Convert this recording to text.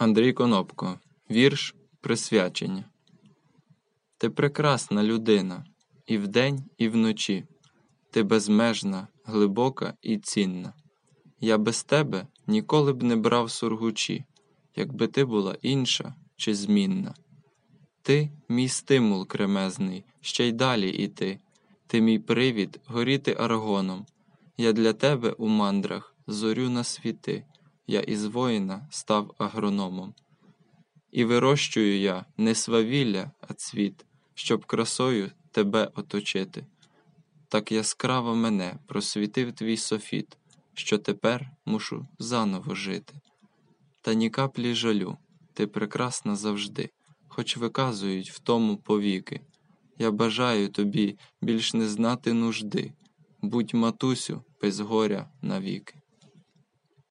Андрій Конопко. Вірш Присвячення. Ти прекрасна людина, і вдень, і вночі. Ти безмежна, глибока і цінна. Я без тебе ніколи б не брав сургучі, якби ти була інша чи змінна. Ти мій стимул кремезний, ще й далі іти. Ти мій привід горіти аргоном. Я для тебе у мандрах зорю на світи, я із воїна став агрономом. І вирощую я не свавілля, а цвіт, щоб красою тебе оточити. Так яскраво мене просвітив твій софіт, що тепер мушу заново жити. Та ні каплі жалю, ти прекрасна завжди, хоч виказують в тому повіки. Я бажаю тобі більш не знати нужди, будь матусю без горя навіки.